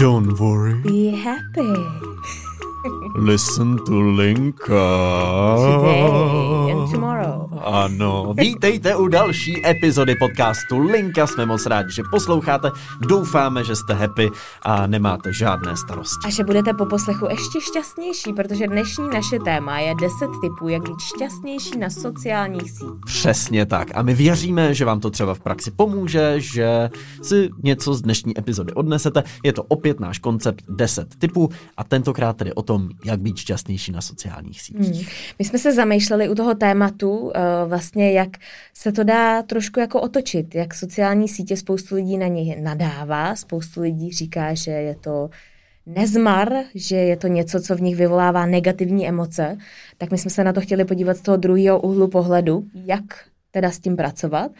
Don't worry. Be happy. Listen to Linka. Today and tomorrow. Ano, vítejte u další epizody podcastu Linka. Jsme moc rádi, že posloucháte. Doufáme, že jste happy a nemáte žádné starosti. A že budete po poslechu ještě šťastnější, protože dnešní naše téma je 10 typů, jak být šťastnější na sociálních sítích. Přesně tak. A my věříme, že vám to třeba v praxi pomůže, že si něco z dnešní epizody odnesete. Je to opět náš koncept 10 typů a tentokrát tedy o tom, jak být šťastnější na sociálních sítích. Hmm. My jsme se zamýšleli u toho tématu, uh, vlastně jak se to dá trošku jako otočit, jak sociální sítě spoustu lidí na ně nadává, spoustu lidí říká, že je to nezmar, že je to něco, co v nich vyvolává negativní emoce, tak my jsme se na to chtěli podívat z toho druhého úhlu pohledu, jak teda s tím pracovat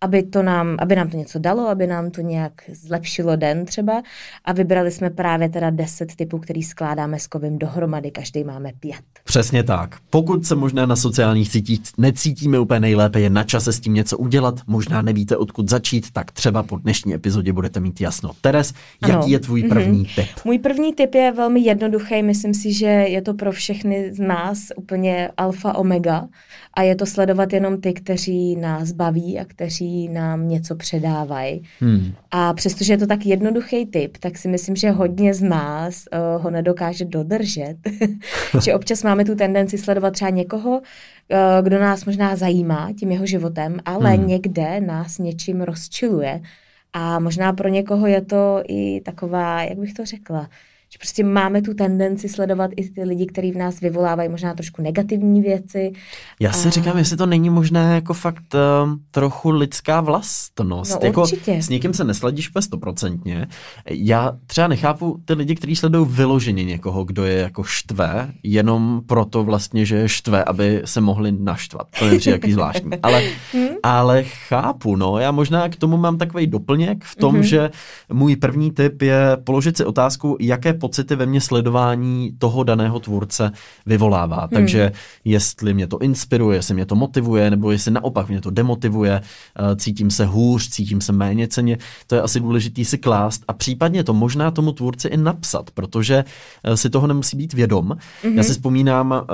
aby, to nám, aby nám to něco dalo, aby nám to nějak zlepšilo den třeba. A vybrali jsme právě teda deset typů, který skládáme s kovím dohromady, každý máme pět. Přesně tak. Pokud se možná na sociálních sítích necítíme úplně nejlépe, je na čase s tím něco udělat, možná nevíte, odkud začít, tak třeba po dnešní epizodě budete mít jasno. Teres, jaký ano. je tvůj první mm-hmm. tip? Můj první tip je velmi jednoduchý, myslím si, že je to pro všechny z nás úplně alfa omega a je to sledovat jenom ty, kteří nás baví a kteří nám něco předávají. Hmm. A přestože je to tak jednoduchý typ, tak si myslím, že hodně z nás uh, ho nedokáže dodržet. že občas máme tu tendenci sledovat třeba někoho, uh, kdo nás možná zajímá tím jeho životem, ale hmm. někde nás něčím rozčiluje. A možná pro někoho je to i taková, jak bych to řekla, že prostě máme tu tendenci sledovat i ty lidi, kteří v nás vyvolávají možná trošku negativní věci. Já si a... říkám, jestli to není možné jako fakt uh, trochu lidská vlastnost. No, jako určitě. S někým se nesledíš úplně stoprocentně. Já třeba nechápu ty lidi, kteří sledují vyloženě někoho, kdo je jako štve, jenom proto vlastně, že je štve, aby se mohli naštvat. To je jaký zvláštní. Ale, hmm? ale chápu, no. Já možná k tomu mám takový doplněk v tom, mm-hmm. že můj první tip je položit si otázku, jaké pocity ve mně sledování toho daného tvůrce vyvolává. Hmm. Takže jestli mě to inspiruje, jestli mě to motivuje, nebo jestli naopak mě to demotivuje, eh, cítím se hůř, cítím se méně ceně, to je asi důležitý si klást a případně to možná tomu tvůrci i napsat, protože eh, si toho nemusí být vědom. Mm-hmm. Já si vzpomínám, eh,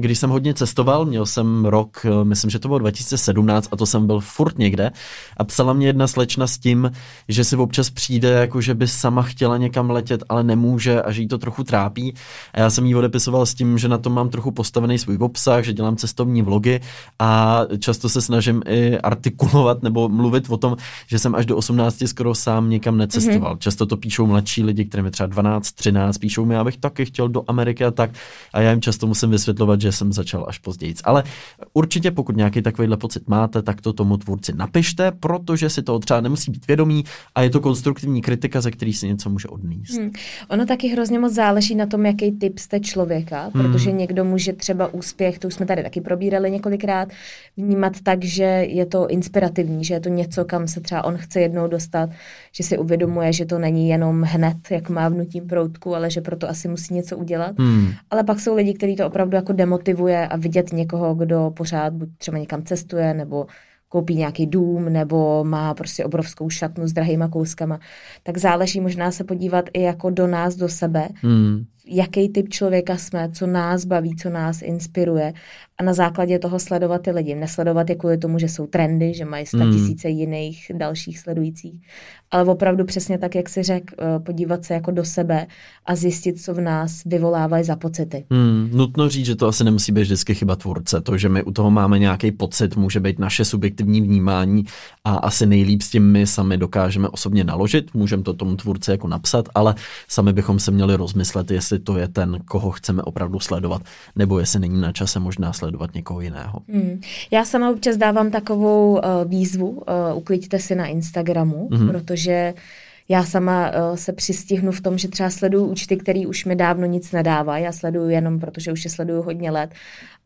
když jsem hodně cestoval, měl jsem rok, myslím, že to bylo 2017 a to jsem byl furt někde a psala mě jedna slečna s tím, že si občas přijde, jako že by sama chtěla někam letět, ale nemůže nemůže a že jí to trochu trápí. A já jsem jí odepisoval s tím, že na tom mám trochu postavený svůj obsah, že dělám cestovní vlogy a často se snažím i artikulovat nebo mluvit o tom, že jsem až do 18 skoro sám někam necestoval. Mm-hmm. Často to píšou mladší lidi, kterým je třeba 12, 13, píšou mi, abych taky chtěl do Ameriky a tak. A já jim často musím vysvětlovat, že jsem začal až později. Ale určitě, pokud nějaký takovýhle pocit máte, tak to tomu tvůrci napište, protože si to třeba nemusí být vědomí a je to konstruktivní kritika, ze který si něco může odníst. Hmm. Ono tak taky hrozně moc záleží na tom, jaký typ jste člověka, hmm. protože někdo může třeba úspěch, to už jsme tady taky probírali několikrát, vnímat tak, že je to inspirativní, že je to něco, kam se třeba on chce jednou dostat, že si uvědomuje, že to není jenom hned, jak mávnutím proutku, ale že proto asi musí něco udělat. Hmm. Ale pak jsou lidi, kteří to opravdu jako demotivuje a vidět někoho, kdo pořád buď třeba někam cestuje, nebo koupí nějaký dům nebo má prostě obrovskou šatnu s drahýma kouskama, tak záleží možná se podívat i jako do nás, do sebe, hmm. Jaký typ člověka jsme, co nás baví, co nás inspiruje a na základě toho sledovat ty lidi. Nesledovat je kvůli tomu, že jsou trendy, že mají sta hmm. tisíce jiných dalších sledujících, ale opravdu přesně tak, jak si řekl, eh, podívat se jako do sebe a zjistit, co v nás vyvolávají za pocity. Hmm, nutno říct, že to asi nemusí být vždycky chyba tvůrce. To, že my u toho máme nějaký pocit, může být naše subjektivní vnímání a asi nejlíp s tím my sami dokážeme osobně naložit. Můžeme to tomu tvůrci jako napsat, ale sami bychom se měli rozmyslet, jestli to je ten, koho chceme opravdu sledovat, nebo jestli není na čase možná sledovat někoho jiného. Hmm. Já sama občas dávám takovou uh, výzvu, uh, ukliďte si na Instagramu, hmm. protože protože já sama uh, se přistihnu v tom, že třeba sleduju účty, který už mi dávno nic nedává. Já sleduju jenom, protože už je sleduju hodně let,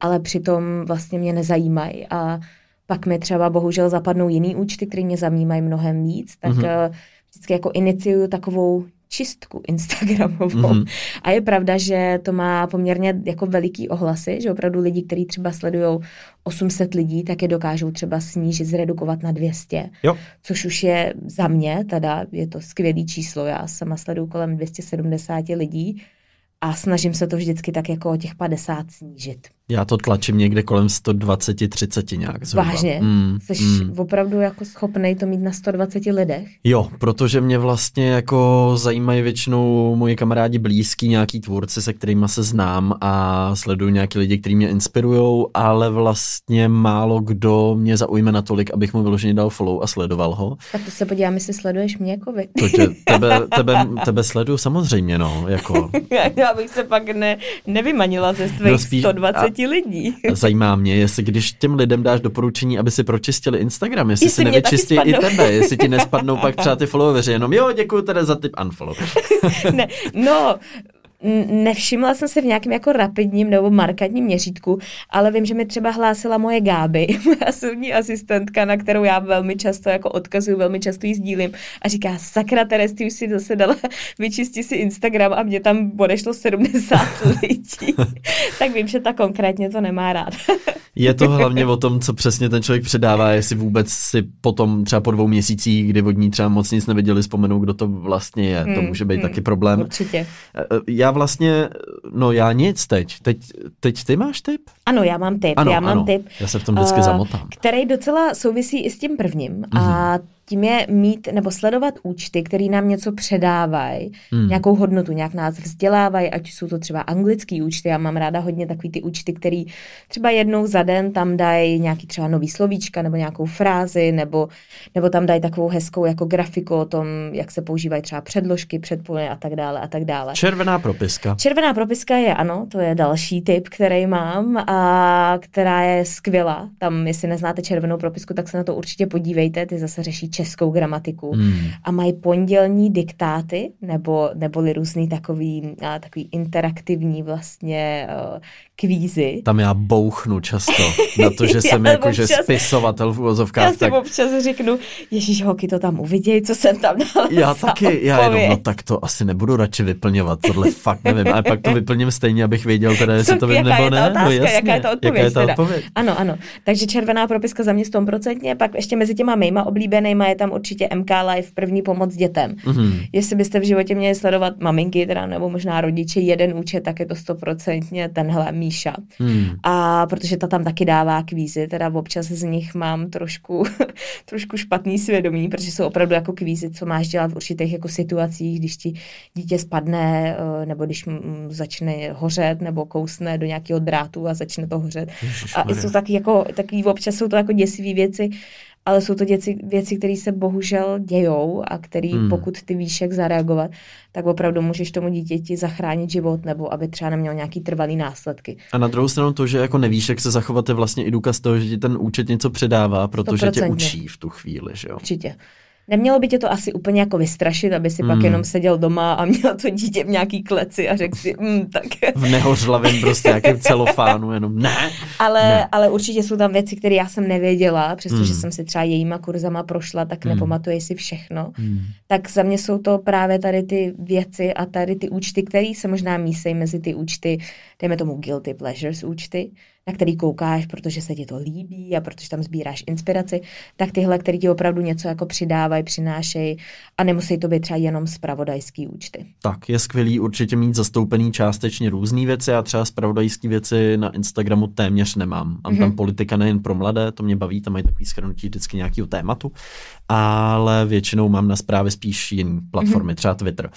ale přitom vlastně mě nezajímají a pak mi třeba bohužel zapadnou jiný účty, které mě zajímají mnohem víc, tak mm-hmm. uh, vždycky jako iniciuju takovou čistku Instagramovou. Mm-hmm. A je pravda, že to má poměrně jako veliký ohlasy, že opravdu lidi, kteří třeba sledují 800 lidí, tak je dokážou třeba snížit, zredukovat na 200. Jo. Což už je za mě, teda je to skvělý číslo. Já sama sleduju kolem 270 lidí a snažím se to vždycky tak jako o těch 50 snížit. Já to tlačím někde kolem 120-30 nějak zhruba. Vážně? Mm, Jsi mm. opravdu jako schopnej to mít na 120 lidech? Jo, protože mě vlastně jako zajímají většinou moji kamarádi blízký, nějaký tvůrci, se kterými se znám a sleduju nějaký lidi, kteří mě inspirují, ale vlastně málo kdo mě zaujme natolik, abych mu vyloženě dal follow a sledoval ho. Tak to se podívám, jestli sleduješ mě jako vy. To tě, tebe, tebe, tebe sleduju samozřejmě, no, jako. Já bych se pak ne, nevymanila ze svých no spíš, 120 a, lidí. Zajímá mě, jestli když těm lidem dáš doporučení, aby si pročistili Instagram, jestli, jestli si nevyčistí i tebe, jestli ti nespadnou pak třeba ty followeri, jenom jo, děkuji teda za tip unfollow. ne, no, nevšimla jsem se v nějakém jako rapidním nebo markantním měřítku, ale vím, že mi třeba hlásila moje Gáby, moja soudní asistentka, na kterou já velmi často jako odkazuju, velmi často jí sdílím a říká, sakra Teres, ty už si zase dala vyčistit si Instagram a mě tam odešlo 70 lidí. tak vím, že ta konkrétně to nemá rád. Je to hlavně o tom, co přesně ten člověk předává, jestli vůbec si potom třeba po dvou měsících, kdy od ní třeba moc nic neviděli, vzpomenou, kdo to vlastně je. Hmm, to může být hmm, taky problém. Určitě. E, e, já vlastně, no já nic teď. Teď, teď ty máš tip? Ano, já mám tip. Ano, já mám ano. tip. Já se v tom vždycky uh, zamotám. Který docela souvisí i s tím prvním. Mm-hmm. A mhm tím je mít nebo sledovat účty, které nám něco předávají, hmm. nějakou hodnotu, nějak nás vzdělávají, ať jsou to třeba anglický účty. Já mám ráda hodně takový ty účty, který třeba jednou za den tam dají nějaký třeba nový slovíčka nebo nějakou frázi, nebo, nebo tam dají takovou hezkou jako grafiku o tom, jak se používají třeba předložky, předpony a tak dále a tak dále. Červená propiska. Červená propiska je, ano, to je další tip, který mám a která je skvělá. Tam, jestli neznáte červenou propisku, tak se na to určitě podívejte, ty zase řeší českou gramatiku hmm. a mají pondělní diktáty nebo, neboli různý takový, a, takový interaktivní vlastně uh, kvízy. Tam já bouchnu často na to, že jsem jakože spisovatel v úvozovkách. Já si tak... občas řeknu, ježíš hoky to tam uviděj, co jsem tam dal. Já taky, já jenom, no tak to asi nebudu radši vyplňovat, tohle fakt nevím, ale pak to vyplním stejně, abych věděl teda, jestli to vím nebo ne. Otázka, no jasně, jaká je ta odpověď? Jaká je ta odpověď? Ano, ano. Takže červená propiska za mě 100%, pak ještě mezi těma mýma oblíbenýma je tam určitě MK Live, první pomoc dětem. Mm-hmm. Jestli byste v životě měli sledovat maminky, teda, nebo možná rodiče, jeden účet, tak je to 100% tenhle Míša. Hmm. A protože ta tam taky dává kvízy, teda občas z nich mám trošku, trošku špatný svědomí, protože jsou opravdu jako kvízy, co máš dělat v určitých jako situacích, když ti dítě spadne, eh, nebo když začne hořet, nebo kousne do nějakého drátu a začne to hořet. A jsou taky jako, taky občas jsou to jako děsivé věci, ale jsou to věci, věci které se bohužel dějou a které hmm. pokud ty víš, jak zareagovat, tak opravdu můžeš tomu dítěti zachránit život nebo aby třeba neměl nějaký trvalý následky. A na druhou stranu to, že jako nevíš, jak se zachovat, je vlastně i důkaz toho, že ti ten účet něco předává, protože 100%. tě učí v tu chvíli, že jo? Určitě. Nemělo by tě to asi úplně jako vystrašit, aby si mm. pak hmm. jenom seděl doma a měl to dítě v nějaký kleci a řekl si, mm, tak. V nehořlavém prostě jakém celofánu, jenom ne. Ale, ne. ale určitě jsou tam věci, které já jsem nevěděla, přestože mm. jsem si třeba jejíma kurzama prošla, tak mm. nepamatuji si všechno. Mm. Tak za mě jsou to právě tady ty věci a tady ty účty, které se možná mísejí mezi ty účty, dejme tomu guilty pleasures účty, na který koukáš, protože se ti to líbí a protože tam sbíráš inspiraci, tak tyhle, které ti opravdu něco jako přidávají, přinášejí a nemusí to být třeba jenom spravodajský účty. Tak, je skvělý určitě mít zastoupený částečně různé věci. Já třeba spravodajské věci na Instagramu téměř nemám. Mám mm-hmm. tam mhm. politika nejen pro mladé, to mě baví, tam mají takový schrnutí vždycky nějakého tématu, ale většinou mám na zprávy spíš jiné platformy, mm-hmm. třeba Twitter.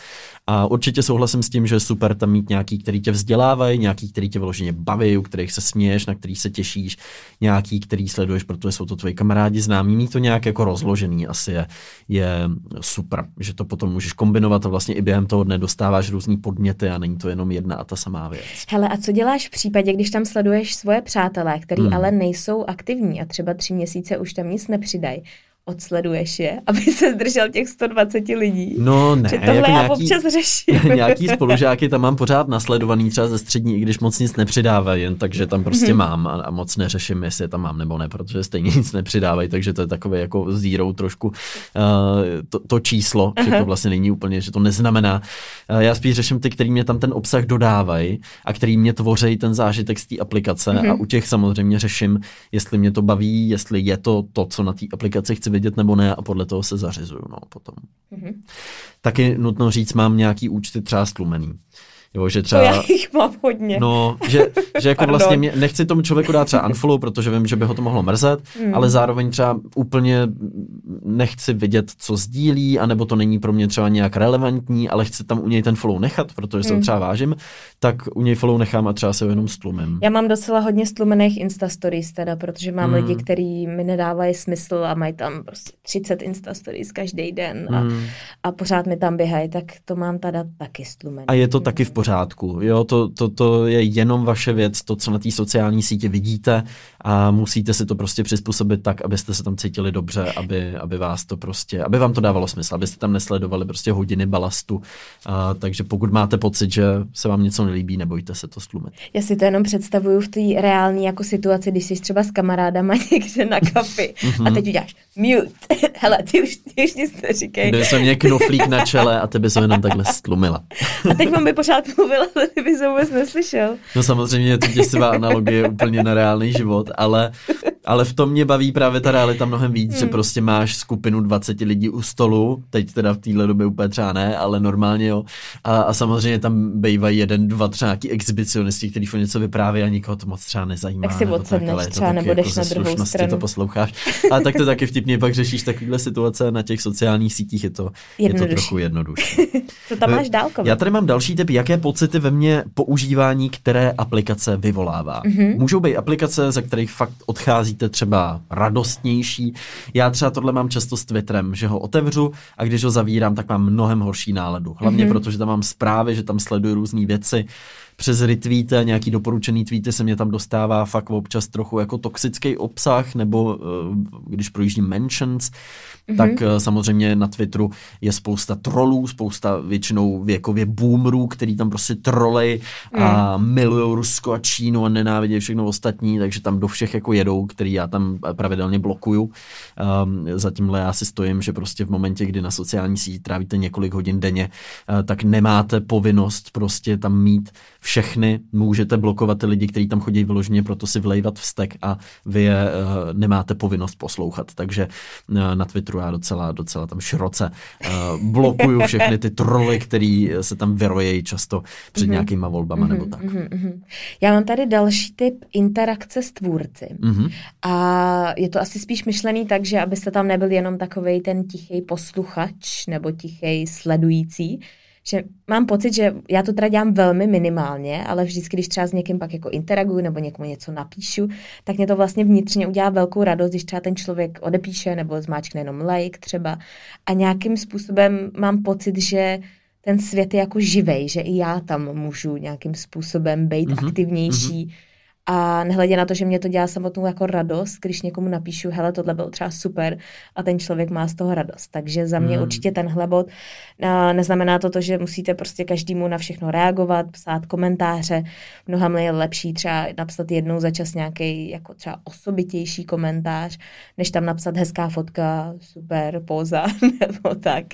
A určitě souhlasím s tím, že je super tam mít nějaký, který tě vzdělávají, nějaký, který tě vyloženě baví, u kterých se směješ, na který se těšíš, nějaký, který sleduješ, protože jsou to tvoji kamarádi známí, mít to nějak jako rozložený asi je, je super, že to potom můžeš kombinovat a vlastně i během toho dne dostáváš různý podněty a není to jenom jedna a ta samá věc. Hele, a co děláš v případě, když tam sleduješ svoje přátelé, který hmm. ale nejsou aktivní a třeba tři měsíce už tam nic nepřidají? Odsleduješ je, aby se zdržel těch 120 lidí. No ne, že tohle jako já nějaký, občas řeším. nějaký spolužáky tam mám pořád nasledovaný třeba ze střední, i když moc nic nepřidávají, jen takže tam prostě mm-hmm. mám a, a moc neřeším, jestli je tam mám nebo ne, protože stejně nic nepřidávají, takže to je takové jako zírou trošku uh, to, to číslo, Aha. že to vlastně není úplně, že to neznamená. Uh, já spíš řeším ty, který mě tam ten obsah dodávají a který mě tvoří ten zážitek z té aplikace mm-hmm. a u těch samozřejmě řeším, jestli mě to baví, jestli je to to, co na té aplikaci chci vidět nebo ne a podle toho se zařizuju no, potom. Mm-hmm. Taky nutno říct, mám nějaký účty třeba stlumený. Jo, že třeba, to já jich mám hodně. No, že, že jako Pardon. vlastně mě, nechci tomu člověku dát třeba unfollow, protože vím, že by ho to mohlo mrzet, hmm. ale zároveň třeba úplně nechci vidět, co sdílí, anebo to není pro mě třeba nějak relevantní, ale chci tam u něj ten follow nechat, protože se hmm. třeba vážím, tak u něj follow nechám a třeba se ho jenom stlumím. Já mám docela hodně stlumených Insta stories teda, protože mám hmm. lidi, kteří mi nedávají smysl a mají tam prostě 30 Insta stories každý den a, hmm. a pořád mi tam běhají, tak to mám teda taky stlumený. A je to taky v pořádku pořádku. Jo, to, to, to je jenom vaše věc, to, co na té sociální sítě vidíte a musíte si to prostě přizpůsobit tak, abyste se tam cítili dobře, aby, aby vás to prostě, aby vám to dávalo smysl, abyste tam nesledovali prostě hodiny balastu. A, takže pokud máte pocit, že se vám něco nelíbí, nebojte se to stlumit. Já si to jenom představuju v té reální jako situaci, když jsi třeba s kamarádama někde na kafi a teď uděláš mute. Hele, ty už, ty už nic neříkej. Kdyby se mě knoflík na čele a ty by se jenom takhle stlumila. A teď mám by pořád mluvil, ale ty bys vůbec neslyšel. No samozřejmě je to děsivá analogie úplně na reálný život, ale, ale v tom mě baví právě ta realita mnohem víc, hmm. že prostě máš skupinu 20 lidí u stolu, teď teda v téhle době úplně třeba ne, ale normálně jo. A, a samozřejmě tam bývají jeden, dva třeba nějaký exhibicionisti, kteří o něco vypráví a nikoho to moc třeba nezajímá. Tak si odsedneš třeba, nebo jdeš jako na druhou stranu. to posloucháš. A tak to taky vtipně pak řešíš takovéhle situace na těch sociálních sítích, je to, je to trochu jednodušší. Co tam máš dálko? Já tady mám další tip, jaké pocity ve mně používání které aplikace vyvolává. Mm-hmm. Můžou být aplikace, ze kterých fakt odcházíte třeba radostnější. Já třeba tohle mám často s Twitterem, že ho otevřu a když ho zavírám, tak mám mnohem horší náladu. Hlavně mm-hmm. protože tam mám zprávy, že tam sleduju různé věci přes retweety a nějaký doporučený tweety se mě tam dostává fakt občas trochu jako toxický obsah, nebo uh, když projíždím mentions, mm-hmm. tak uh, samozřejmě na Twitteru je spousta trolů, spousta většinou věkově boomerů, který tam prostě trolej mm. a milují Rusko a Čínu a nenávidí všechno ostatní, takže tam do všech jako jedou, který já tam pravidelně blokuju. Um, zatímhle já si stojím, že prostě v momentě, kdy na sociální síti trávíte několik hodin denně, uh, tak nemáte povinnost prostě tam mít všechny, můžete blokovat ty lidi, kteří tam chodí vyloženě, proto si vlejvat vztek a vy je uh, nemáte povinnost poslouchat. Takže uh, na Twitteru já docela, docela tam široce uh, blokuju všechny ty troly, který se tam vyrojejí často před mm-hmm. nějakýma volbama mm-hmm, nebo tak. Mm-hmm. Já mám tady další typ interakce s tvůrci. Mm-hmm. A je to asi spíš myšlený tak, že abyste tam nebyl jenom takový ten tichý posluchač nebo tichý sledující, že mám pocit, že já to teda dělám velmi minimálně, ale vždycky, když třeba s někým pak jako interaguju nebo někomu něco napíšu, tak mě to vlastně vnitřně udělá velkou radost, když třeba ten člověk odepíše nebo zmáčkne jenom like třeba. A nějakým způsobem mám pocit, že ten svět je jako živej, že i já tam můžu nějakým způsobem být mm-hmm, aktivnější, mm-hmm a nehledě na to, že mě to dělá samotnou jako radost, když někomu napíšu, hele, tohle bylo třeba super a ten člověk má z toho radost. Takže za mě mm. určitě tenhle bod. A neznamená to to, že musíte prostě každému na všechno reagovat, psát komentáře. Mnohem je lepší třeba napsat jednou za čas nějaký jako třeba osobitější komentář, než tam napsat hezká fotka, super, póza nebo tak.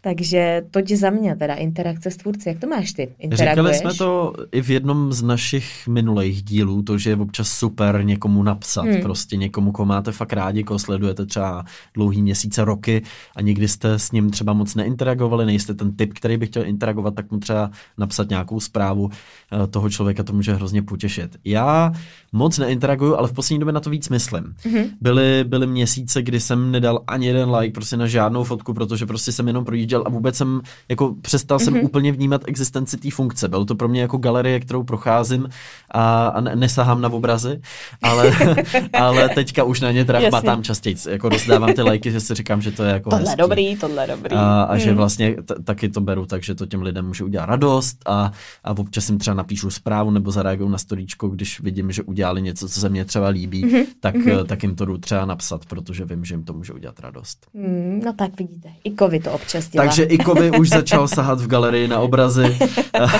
Takže to ti za mě teda interakce s tvůrci. Jak to máš ty? Říkali jsme to i v jednom z našich minulých dílů, to že je občas super někomu napsat, hmm. prostě někomu, koho máte fakt rádi, koho sledujete třeba dlouhý měsíce, roky a nikdy jste s ním třeba moc neinteragovali, nejste ten typ, který by chtěl interagovat, tak mu třeba napsat nějakou zprávu eh, toho člověka, to může hrozně potěšit. Já moc neinteraguju, ale v poslední době na to víc myslím. Hmm. Byly, byly měsíce, kdy jsem nedal ani jeden like prostě na žádnou fotku, protože prostě jsem jenom projížděl a vůbec jsem jako přestal jsem hmm. úplně vnímat existenci té funkce. Bylo to pro mě jako galerie, kterou procházím a, a nesáhl sahám na obrazy, ale, ale teďka už na ně Jasně. chmatám častěji. Jako dostávám ty lajky, že si říkám, že to je jako Tohle hezký. dobrý, tohle dobrý. A, a že Hmm. vlastně t- taky to beru tak, že to těm lidem může udělat radost a, a občas jim třeba napíšu zprávu nebo zareaguju na storíčko, když vidím, že udělali něco, co se mně třeba líbí, Mhm, tak, eh, tak jim to jdu třeba napsat, protože vím, že jim to může udělat radost. Hmm, no tak vidíte, i Kovy to občas dělá. Takže Ikovi už začal sahat v galerii na obrazy.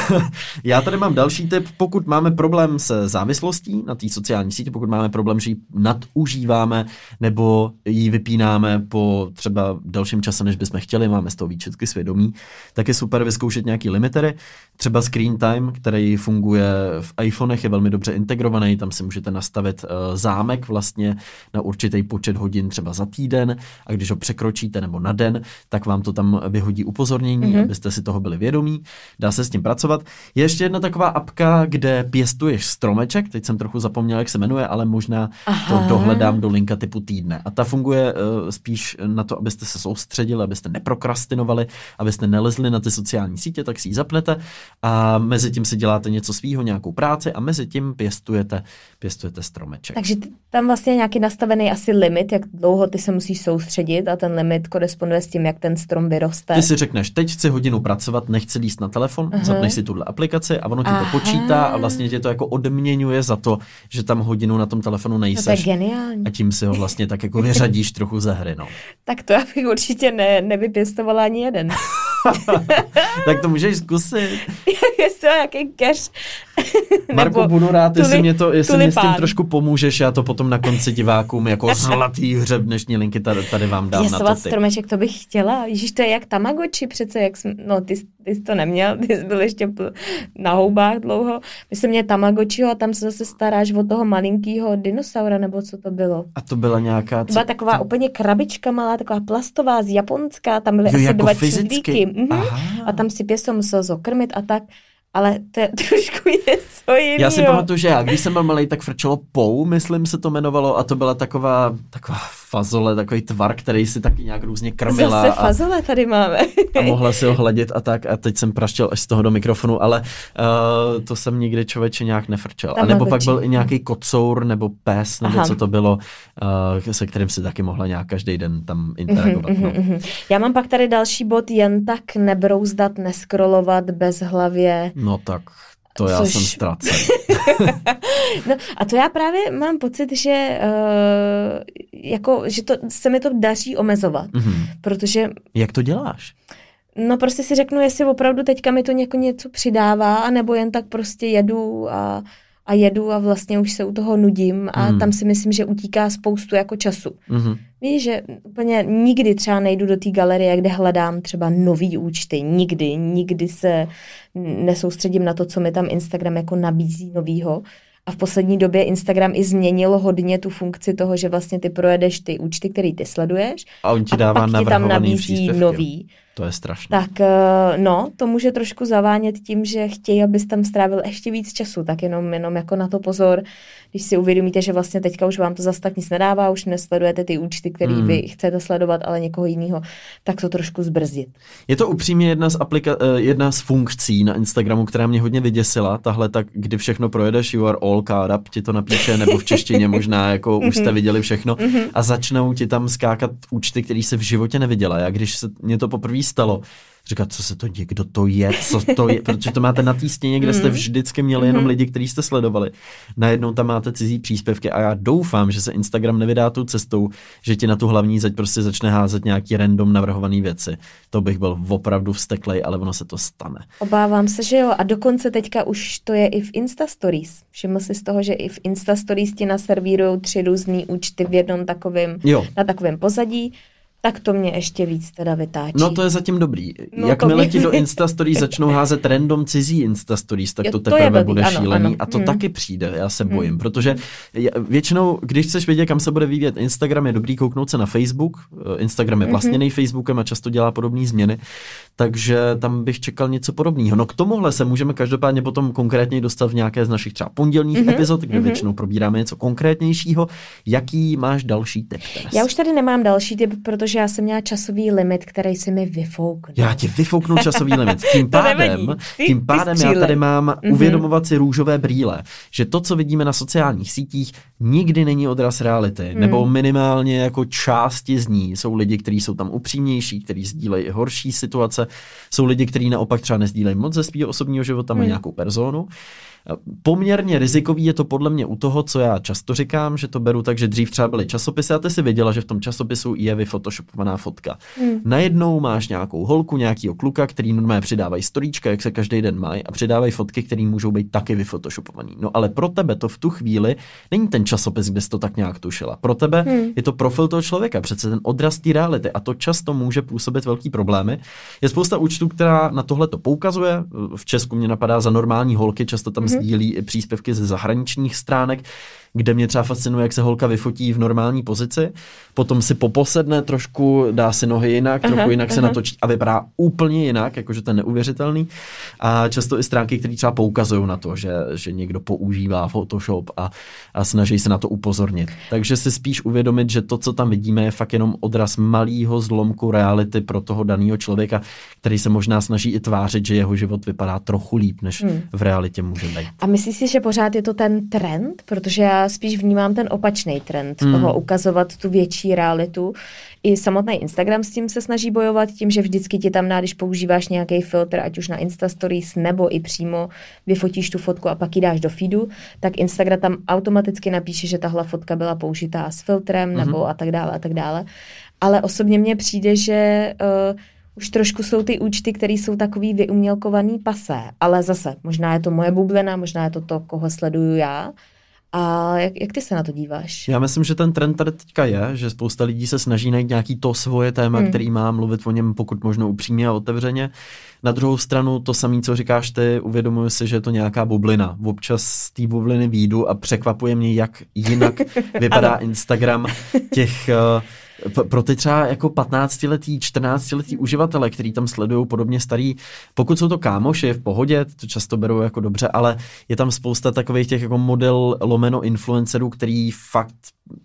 Já tady mám další tip. Pokud máme problém se závislostí na té sociální síti, pokud máme problém, že ji nadužíváme nebo ji vypínáme po třeba delším čase, než bychom chtěli, máme z toho výčetky svědomí, tak je super vyzkoušet nějaký limitery. Třeba Screen Time, který funguje v iPhonech, je velmi dobře integrovaný, tam si můžete nastavit uh, zámek vlastně na určitý počet hodin třeba za týden a když ho překročíte nebo na den, tak vám to tam vyhodí upozornění, mm-hmm. abyste si toho byli vědomí. Dá se s tím pracovat. Je ještě jedna taková apka, kde pěstuješ stromeček, teď jsem trochu zapomněl, jak se jmenuje, ale možná Aha. to dohledám do linka typu týdne. A ta funguje uh, spíš na to, abyste se soustředili, abyste neprokrastinovali, abyste nelezli na ty sociální sítě, tak si ji zapnete a mezi tím si děláte něco svýho, nějakou práci a mezi tím pěstujete, pěstujete stromeček. Takže tam vlastně je nějaký nastavený asi limit, jak dlouho ty se musíš soustředit a ten limit koresponduje s tím, jak ten strom vyroste. Ty si řekneš, teď chci hodinu pracovat, nechci líst na telefon, Aha. zapneš si tuhle aplikaci a ono ti to Aha. počítá a vlastně tě to jako odměňuje za to, že tam hodinu na tom telefonu no to je nejseš. geniální. a tím si ho vlastně tak jako vyřadíš trochu ze hry, no. Tak to já bych určitě ne, nevypěstovala ani jeden. tak to můžeš zkusit. Jestli to nějaký cash. Marko, budu rád, jestli tuli- mě, to, jestli mě s tím trošku pomůžeš, já to potom na konci divákům jako zlatý hřeb dnešní linky tady, tady vám dám na to ty. stromeček, to bych chtěla. Ježíš, to je jak Tamagotchi přece, jak jsem, no ty, jsi- ty jsi to neměl, ty jsi byl ještě na houbách dlouho. My jsme měli Tamagotchiho a tam se zase staráš o toho malinkého dinosaura, nebo co to bylo. A to byla nějaká... To byla taková úplně krabička malá, taková plastová z Japonská, tam byly jo, asi jako dva čudlíky. Mhm. A tam si pěsto musel zokrmit a tak. Ale to je trošku něco jiného. Já si pamatuju, že já, když jsem byl malý, tak frčelo pou, myslím se to jmenovalo, a to byla taková, taková fazole, takový tvar, který si taky nějak různě krmila Zase a, fazole tady máme. a mohla si ho hladit a tak. A teď jsem praštěl až z toho do mikrofonu, ale uh, to jsem nikdy člověče nějak nefrčel. A nebo pak byl i nějaký kocour nebo pes, nebo Aha. co to bylo, uh, se kterým si taky mohla nějak každý den tam interagovat. Mhm, no. mhm, mhm. Já mám pak tady další bod, jen tak nebrouzdat, neskrolovat bez hlavě. no tak, to já Což- jsem ztracen. No a to já právě mám pocit, že, uh, jako, že to, se mi to daří omezovat, Mhm. protože Jak to děláš? no prostě si řeknu, jestli opravdu teďka mi to něko něco přidává, anebo jen tak prostě jedu a, a jedu a vlastně už se u toho nudím a Hmm. tam si myslím, že utíká spoustu jako času. Mhm. Víš, že úplně nikdy třeba nejdu do té galerie, kde hledám třeba nový účty. Nikdy, nikdy se nesoustředím na to, co mi tam Instagram jako nabízí novýho. A v poslední době Instagram i změnil hodně tu funkci toho, že vlastně ty projedeš ty účty, který ty sleduješ A on ti a dává pak ti tam nabízí příspěvky. nový. To je strašné. Tak eh, no, to může trošku zavánět tím, že chtějí, abys tam strávil ještě víc času, tak jenom, jenom jako na to pozor, když si uvědomíte, že vlastně teďka už vám to zas tak nic nedává, už nesledujete ty účty, které Hmm. vy chcete sledovat, ale někoho jiného, tak to trošku zbrzdit. Je to upřímně jedna z, aplika- eh, jedna z funkcí na Instagramu, která mě hodně vyděsila. Tahle tak, kdy všechno projedeš, you are all caught up, ti to napíše, nebo v češtině možná, jako už jste viděli všechno. A začnou ti tam skákat účty, který se v životě neviděla. Já když se mě to poprvé stalo, říkat, co se to děje, kdo to je, co to je, protože to máte na té stěně, kde jste vždycky měli jenom lidi, kteří jste sledovali. Najednou tam máte cizí příspěvky a já doufám, že se Instagram nevydá tou cestou, že ti na tu hlavní zeď prostě začne házet nějaký random navrhované věci. To bych byl opravdu vsteklej, ale ono se to stane. Obávám se, že jo. A dokonce teďka už to je i v Insta Stories. Všiml jsi z toho, že i v Insta Stories ti naservírují tři různé účty v jednom takovém, na takovém pozadí. Tak to mě ještě víc teda vytáčí. No to je zatím dobrý. No, to Jakmile mě- ti do Insta Stories začnou házet random cizí Insta Stories, tak Jo, to to teprve blbý, bude ano, šílený. ano. A to Hmm. taky přijde, já se bojím, protože je- většinou, když chceš vědět, kam se bude vyvíjet Instagram, je dobrý kouknout se na Facebook. Eh, Instagram Mhm. je vlastněný Facebookem a často dělá podobné změny. Takže tam bych čekal něco podobného. No k tomuhle se můžeme každopádně potom konkrétně dostat v nějaké z našich třeba pondělních mm-hmm. epizod, kde mm-hmm. většinou probíráme něco konkrétnějšího. Jaký máš další tip? Teres? Já už tady nemám další tip, protože já jsem měla časový limit, který si mi vyfouknul. Já ti vyfouknu časový limit. Tím pádem, tím pádem já tady mám mm-hmm. uvědomovat si růžové brýle, že to, co vidíme na sociálních sítích, nikdy není odraz reality, mm. nebo minimálně jako části z ní. Jsou lidi, kteří jsou tam upřímnější, kteří sdílejí horší situace, jsou lidi, kteří naopak třeba nezdílejí moc ze svého osobního života, mají mm. nějakou personu. Poměrně rizikový je to podle mě u toho, co já často říkám, že to beru tak, že dřív třeba byly časopisy a ty si viděla, že v tom časopisu je vyfotoshopovaná fotka. Hmm. Najednou máš nějakou holku, nějakýho kluka, který normálně přidávají storíčka, jak se každý den mají a přidávají fotky, které můžou být taky vyfotoshopované. No ale pro tebe to v tu chvíli není ten časopis, kde jsi to tak nějak tušila. Pro tebe hmm. je to profil toho člověka, přece ten odraz té reality a to často může působit velký problémy. Je spousta účtů, která na tohle to poukazuje. V Česku mě napadá za normální holky, často tam hmm sdílí i příspěvky ze zahraničních stránek kde mě třeba fascinuje, jak se holka vyfotí v normální pozici, potom si poposedne trošku, dá si nohy jinak, aha, trochu jinak aha. se natočí a vypadá úplně jinak, jakože to je neuvěřitelný. A často i stránky, které třeba poukazují na to, že, že někdo používá Photoshop a, a snaží se na to upozornit. Takže si spíš uvědomit, že to, co tam vidíme, je fakt jenom odraz malého zlomku reality pro toho daného člověka, který se možná snaží i tvářit, že jeho život vypadá trochu líp, než hmm. v realitě může být. A myslíš si, že pořád je to ten trend? Protože já spíš vnímám ten opačný trend hmm. toho ukazovat tu větší realitu. I samotný Instagram s tím se snaží bojovat tím, že vždycky ti tam dá, když používáš nějaký filtr, ať už na Insta Stories nebo i přímo vyfotíš tu fotku a pak ji dáš do feedu, tak Instagram tam automaticky napíše, že tahle fotka byla použitá s filtrem hmm. nebo a tak dále a tak dále. Ale osobně mně přijde, že uh, už trošku jsou ty účty, které jsou takový vyumělkovaný pasé, ale zase, možná je to moje bublina, možná je to to, koho sleduju já, a jak, jak ty se na to díváš? Já myslím, že ten trend tady teďka je, že spousta lidí se snaží najít nějaký to svoje téma, hmm. který má mluvit o něm pokud možno upřímně a otevřeně. Na druhou stranu to samé, co říkáš ty, uvědomuji si, že je to nějaká bublina. Občas z té bubliny výjdu a překvapuje mě, jak jinak vypadá Instagram těch uh, pro ty třeba jako 15-letý, 14-letý uživatele, který tam sledují podobně starý, pokud jsou to kámoši v pohodě, to často berou jako dobře, ale je tam spousta takových těch jako model lomeno influencerů, který fakt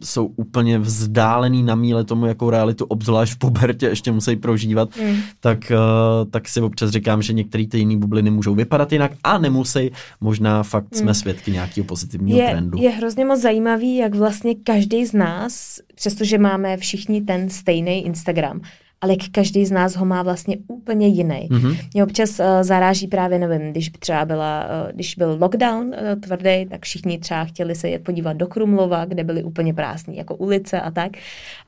jsou úplně vzdálený na míle tomu, jakou realitu obzvlášť v pubertě ještě musí prožívat, mm. tak, uh, tak si občas říkám, že některé ty jiné bubliny můžou vypadat jinak a nemusí. Možná fakt mm. jsme svědky nějakého pozitivního je, trendu. Je hrozně moc zajímavý, jak vlastně každý z nás, přestože máme všichni ten stejný Instagram, ale každý z nás ho má vlastně úplně jiný. Mm-hmm. Mě občas uh, zaráží právě, nevím, když třeba byla, uh, když byl lockdown uh, tvrdý, tak všichni třeba chtěli se jet podívat do Krumlova, kde byly úplně prázdné jako ulice a tak.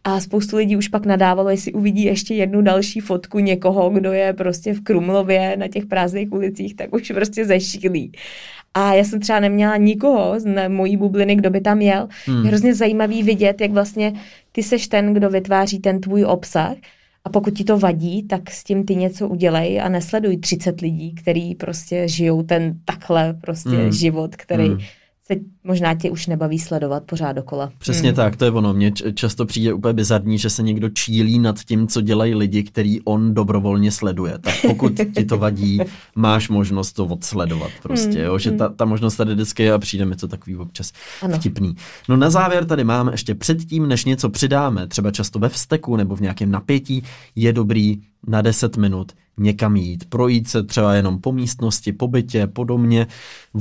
A spoustu lidí už pak nadávalo, jestli uvidí ještě jednu další fotku někoho, kdo je prostě v Krumlově na těch prázdných ulicích, tak už prostě zešílí. A já jsem třeba neměla nikoho z mojí bubliny, kdo by tam jel. Hmm. Je hrozně zajímavý vidět, jak vlastně ty seš ten, kdo vytváří ten tvůj obsah a pokud ti to vadí, tak s tím ty něco udělej a nesleduj 30 lidí, kteří prostě žijou ten takhle prostě mm. život, který mm se možná tě už nebaví sledovat pořád dokola. Přesně hmm. tak, to je ono. Mně často přijde úplně bizarní, že se někdo čílí nad tím, co dělají lidi, který on dobrovolně sleduje. Tak pokud ti to vadí, máš možnost to odsledovat prostě, hmm. jo? že hmm. ta, ta možnost tady vždycky je a přijde mi to takový občas ano. vtipný. No na závěr tady máme ještě předtím, než něco přidáme, třeba často ve vzteku nebo v nějakém napětí, je dobrý na 10 minut někam jít, projít se třeba jenom po místnosti, po bytě, po domě,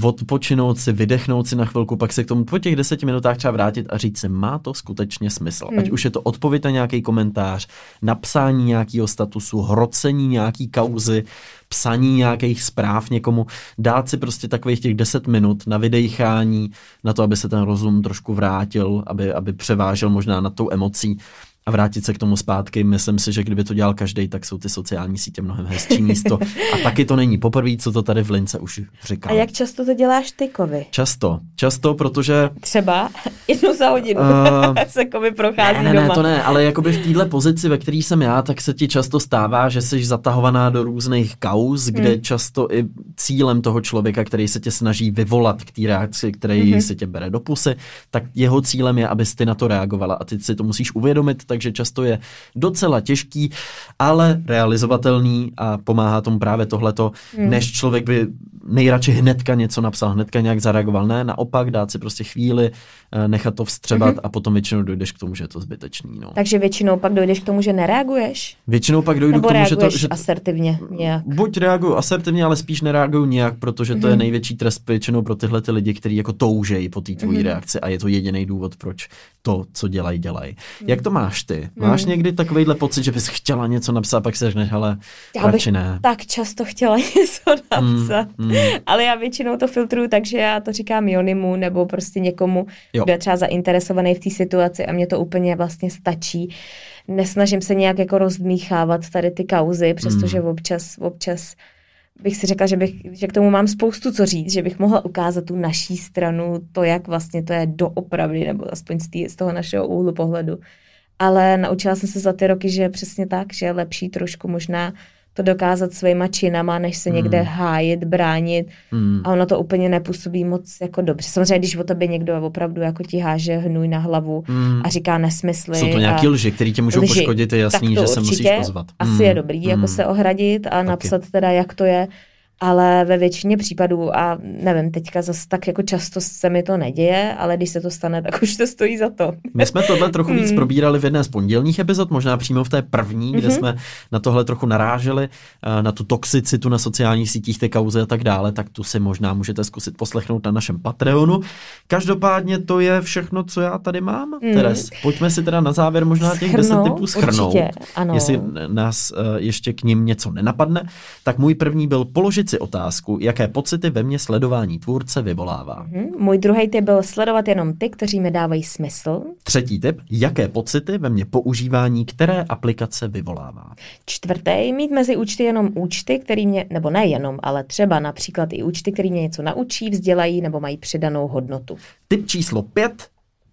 odpočinout si, vydechnout si na chvilku, pak se k tomu po těch deseti minutách třeba vrátit a říct si, má to skutečně smysl. Hmm. Ať už je to odpověď na nějaký komentář, napsání nějakého statusu, hrocení nějaký kauzy, psaní nějakých zpráv někomu, dát si prostě takových těch deset minut na vydechání, na to, aby se ten rozum trošku vrátil, aby, aby převážel možná nad tou emocí a vrátit se k tomu zpátky. Myslím si, že kdyby to dělal každý, tak jsou ty sociální sítě mnohem hezčí místo. A taky to není poprvé, co to tady v Lince už říkal. A jak často to děláš ty, Kovy? Často. Často, protože... Třeba jednu za hodinu uh, se Kovy prochází ne, ne, doma. Ne, to ne, ale jakoby v téhle pozici, ve které jsem já, tak se ti často stává, že jsi zatahovaná do různých kauz, hmm. kde často i cílem toho člověka, který se tě snaží vyvolat k té reakci, který mm-hmm. se tě bere do pusy, tak jeho cílem je, abys ty na to reagovala a ty si to musíš uvědomit, takže často je docela těžký, ale realizovatelný a pomáhá tomu právě tohleto, mm. než člověk by nejradši hnedka něco napsal, hnedka nějak zareagoval. Ne, naopak dát si prostě chvíli, eh, nechat to vstřebat mm-hmm. a potom většinou dojdeš k tomu, že je to zbytečný. No. Takže většinou pak dojdeš k tomu, že nereaguješ? Většinou pak dojdu Nebo k tomu, že to... Že... asertivně nějak? Buď reaguju asertivně, ale spíš nereaguju nějak, protože to je největší trest většinou pro tyhle ty lidi, kteří jako toužejí po té tvojí mm-hmm. reakci a je to jediný důvod, proč to, co dělají, dělají. Mm. Jak to máš ty? Máš mm. někdy takovýhle pocit, že bys chtěla něco napsat, pak se řekneš, ale já bych ne. tak často chtěla něco napsat, mm. Mm. ale já většinou to filtruju takže já to říkám Jonimu nebo prostě někomu, jo. kdo je třeba zainteresovaný v té situaci a mě to úplně vlastně stačí. Nesnažím se nějak jako rozdmíchávat tady ty kauzy, přestože mm. občas, občas bych si řekla, že, bych, že k tomu mám spoustu co říct, že bych mohla ukázat tu naší stranu, to, jak vlastně to je doopravdy, nebo aspoň z, tý, z toho našeho úhlu pohledu. Ale naučila jsem se za ty roky, že přesně tak, že je lepší trošku možná to dokázat svýma činama, než se někde hmm. hájit, bránit hmm. a ono to úplně nepůsobí moc jako dobře. Samozřejmě, když o tobě někdo opravdu jako ti háže hnůj na hlavu hmm. a říká nesmysly. Jsou to nějaké lži, které tě můžou lži, poškodit, je jasný, že se musíš ozvat. Asi hmm. je dobrý jako hmm. jako se ohradit a Taky. napsat teda, jak to je ale ve většině případů, a nevím, teďka zase tak jako často se mi to neděje, ale když se to stane, tak už to stojí za to. My jsme tohle trochu víc hmm. probírali v jedné z pondělních epizod, možná přímo v té první, kde mm-hmm. jsme na tohle trochu naráželi, eh, na tu toxicitu na sociálních sítích, té kauzy a tak dále, tak tu si možná můžete zkusit poslechnout na našem Patreonu. Každopádně to je všechno, co já tady mám. Mm. Teres, pojďme si teda na závěr možná těch deset typů schrnout. Určitě, ano. Jestli nás eh, ještě k ním něco nenapadne, tak můj první byl položit si otázku, jaké pocity ve mně sledování tvůrce vyvolává. Mm-hmm. Můj druhý tip byl sledovat jenom ty, kteří mi dávají smysl. Třetí tip, jaké pocity ve mně používání které aplikace vyvolává. Čtvrtý, mít mezi účty jenom účty, který mě, nebo ne jenom, ale třeba například i účty, který mě něco naučí, vzdělají nebo mají přidanou hodnotu. Tip číslo pět,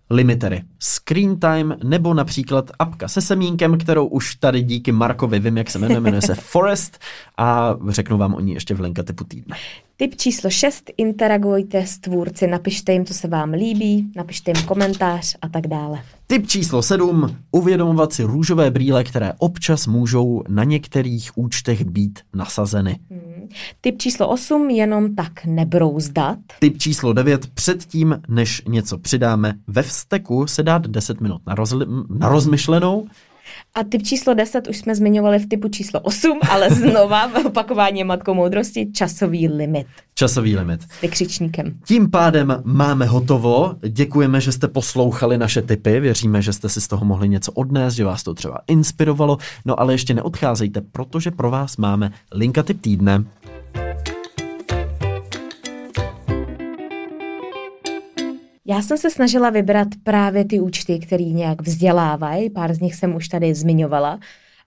limitery, screen time nebo například apka se semínkem, kterou už tady díky Markovi vím, jak se jmenuje, jmenuje se Forest a řeknu vám o ní ještě v linka typu týdne. Tip číslo 6. Interagujte s tvůrci, napište jim, co se vám líbí, napište jim komentář a tak dále. Tip číslo 7. Uvědomovat si růžové brýle, které občas můžou na některých účtech být nasazeny. Hmm. Tip číslo 8. Jenom tak nebrouzdat. Tip číslo 9. Předtím, než něco přidáme, ve vzteku se dát 10 minut na, rozli- na rozmyšlenou, a typ číslo 10 už jsme zmiňovali v typu číslo 8, ale znova opakování matkou moudrosti časový limit. Časový limit. S vykřičníkem. Tím pádem máme hotovo. Děkujeme, že jste poslouchali naše typy. Věříme, že jste si z toho mohli něco odnést, že vás to třeba inspirovalo. No ale ještě neodcházejte, protože pro vás máme linka typ týdne. Já jsem se snažila vybrat právě ty účty, které nějak vzdělávají, pár z nich jsem už tady zmiňovala,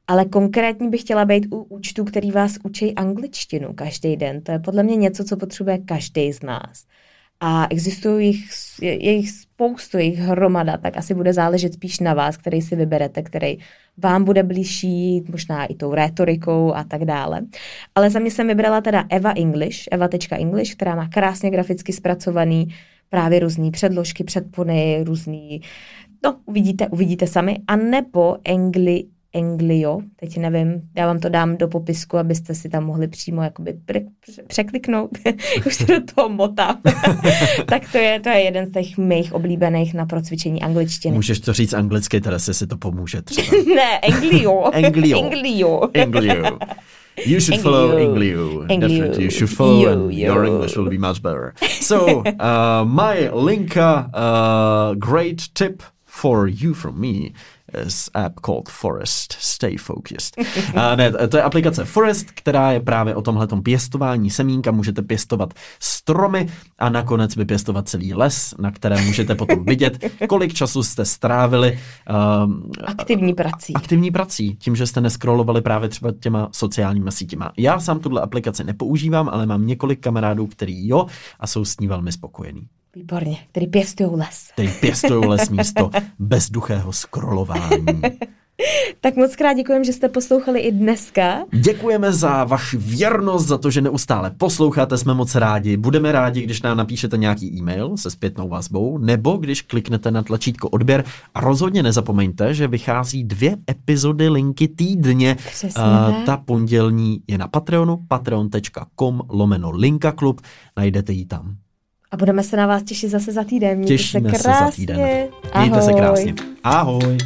ale konkrétně bych chtěla být u účtů, který vás učí angličtinu každý den. To je podle mě něco, co potřebuje každý z nás. A existují jich, je jich spoustu, jich hromada, tak asi bude záležet spíš na vás, který si vyberete, který vám bude blížší, možná i tou rétorikou a tak dále. Ale za mě jsem vybrala teda Eva English, eva.english, která má krásně graficky zpracovaný právě různé předložky, předpony, různý, no uvidíte, uvidíte sami, a nebo Engli, Englio, teď nevím, já vám to dám do popisku, abyste si tam mohli přímo jakoby pre, překliknout, už se do toho motám. tak to je, to je jeden z těch mých oblíbených na procvičení angličtiny. Můžeš to říct anglicky, teda si to pomůže třeba. ne, Englio. Englio. Englio. Englio. You should follow Engliu. Definitely, you should follow, and your English will be much better. So, uh, my Linka uh, great tip for you from me is app called Forest. Stay focused. uh, ne, to je aplikace Forest, která je právě o tomhle pěstování semínka. Můžete pěstovat stromy a nakonec vypěstovat celý les, na kterém můžete potom vidět, kolik času jste strávili. Uh, aktivní prací. Aktivní prací, tím, že jste neskrolovali právě třeba těma sociálními sítěma. Já sám tuhle aplikaci nepoužívám, ale mám několik kamarádů, který jo a jsou s ní velmi spokojení. Výborně, který pěstují les. Který pěstují les místo bezduchého scrollování. tak moc krát děkujeme, že jste poslouchali i dneska. Děkujeme za vaši věrnost, za to, že neustále posloucháte, jsme moc rádi. Budeme rádi, když nám napíšete nějaký e-mail se zpětnou vazbou, nebo když kliknete na tlačítko odběr. A rozhodně nezapomeňte, že vychází dvě epizody linky týdně. Přesně Uh, ta pondělní je na Patreonu, patreon.com lomeno linka klub, najdete ji tam. A budeme se na vás těšit zase za týden. Mějte Těšíme se se krásně. za týden. Mějte se Ahoj. krásně. Ahoj.